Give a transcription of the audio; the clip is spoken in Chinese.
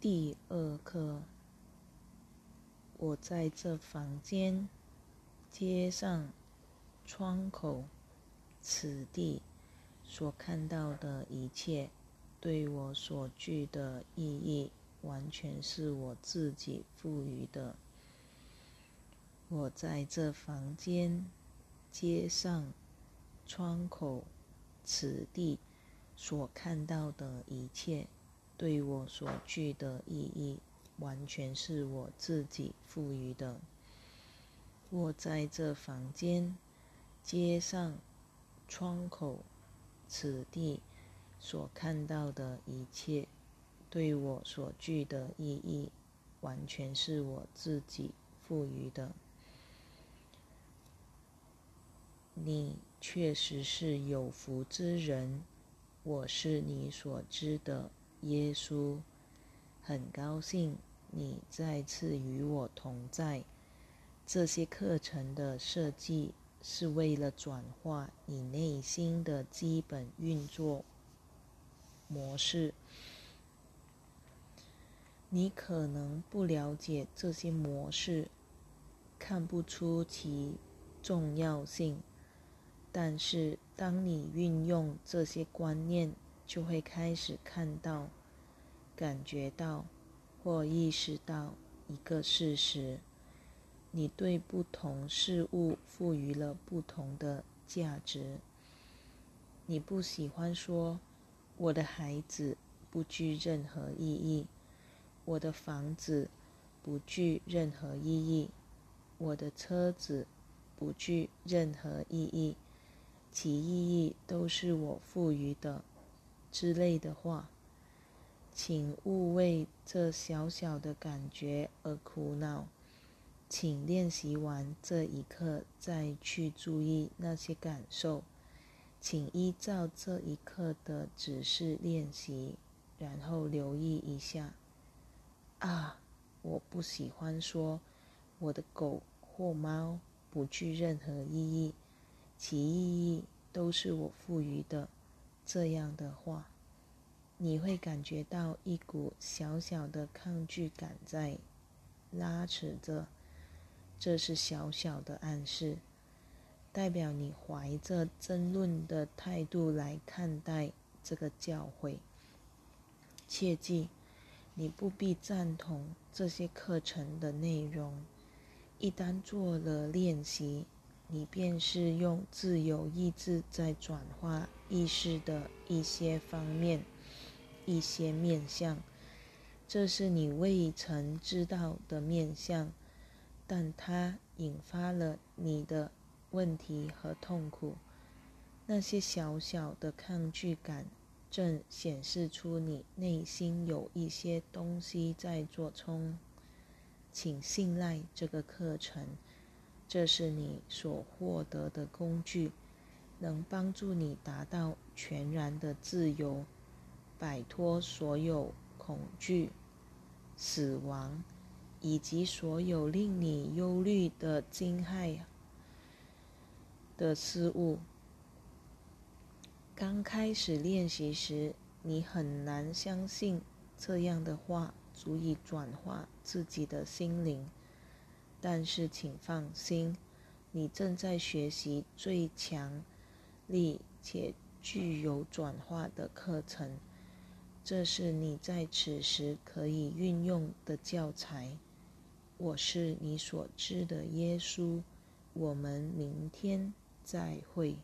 第二课，我在这房间、街上、窗口、此地所看到的一切，对我所具的意义，完全是我自己赋予的。我在这房间、街上、窗口、此地所看到的一切。对我所具的意义，完全是我自己赋予的。我在这房间、街上、窗口、此地所看到的一切，对我所具的意义，完全是我自己赋予的。你确实是有福之人，我是你所知的。耶稣，很高兴你再次与我同在。这些课程的设计是为了转化你内心的基本运作模式。你可能不了解这些模式，看不出其重要性，但是当你运用这些观念，就会开始看到、感觉到或意识到一个事实：你对不同事物赋予了不同的价值。你不喜欢说“我的孩子不具任何意义”，“我的房子不具任何意义”，“我的车子不具任何意义”，其意义都是我赋予的。之类的话，请勿为这小小的感觉而苦恼。请练习完这一刻再去注意那些感受。请依照这一刻的指示练习，然后留意一下。啊，我不喜欢说我的狗或猫不具任何意义，其意义都是我赋予的。这样的话，你会感觉到一股小小的抗拒感在拉扯着。这是小小的暗示，代表你怀着争论的态度来看待这个教诲。切记，你不必赞同这些课程的内容。一旦做了练习。你便是用自由意志在转化意识的一些方面、一些面相，这是你未曾知道的面相，但它引发了你的问题和痛苦。那些小小的抗拒感，正显示出你内心有一些东西在做冲。请信赖这个课程。这是你所获得的工具，能帮助你达到全然的自由，摆脱所有恐惧、死亡以及所有令你忧虑的惊骇的事物。刚开始练习时，你很难相信这样的话足以转化自己的心灵。但是，请放心，你正在学习最强力且具有转化的课程。这是你在此时可以运用的教材。我是你所知的耶稣。我们明天再会。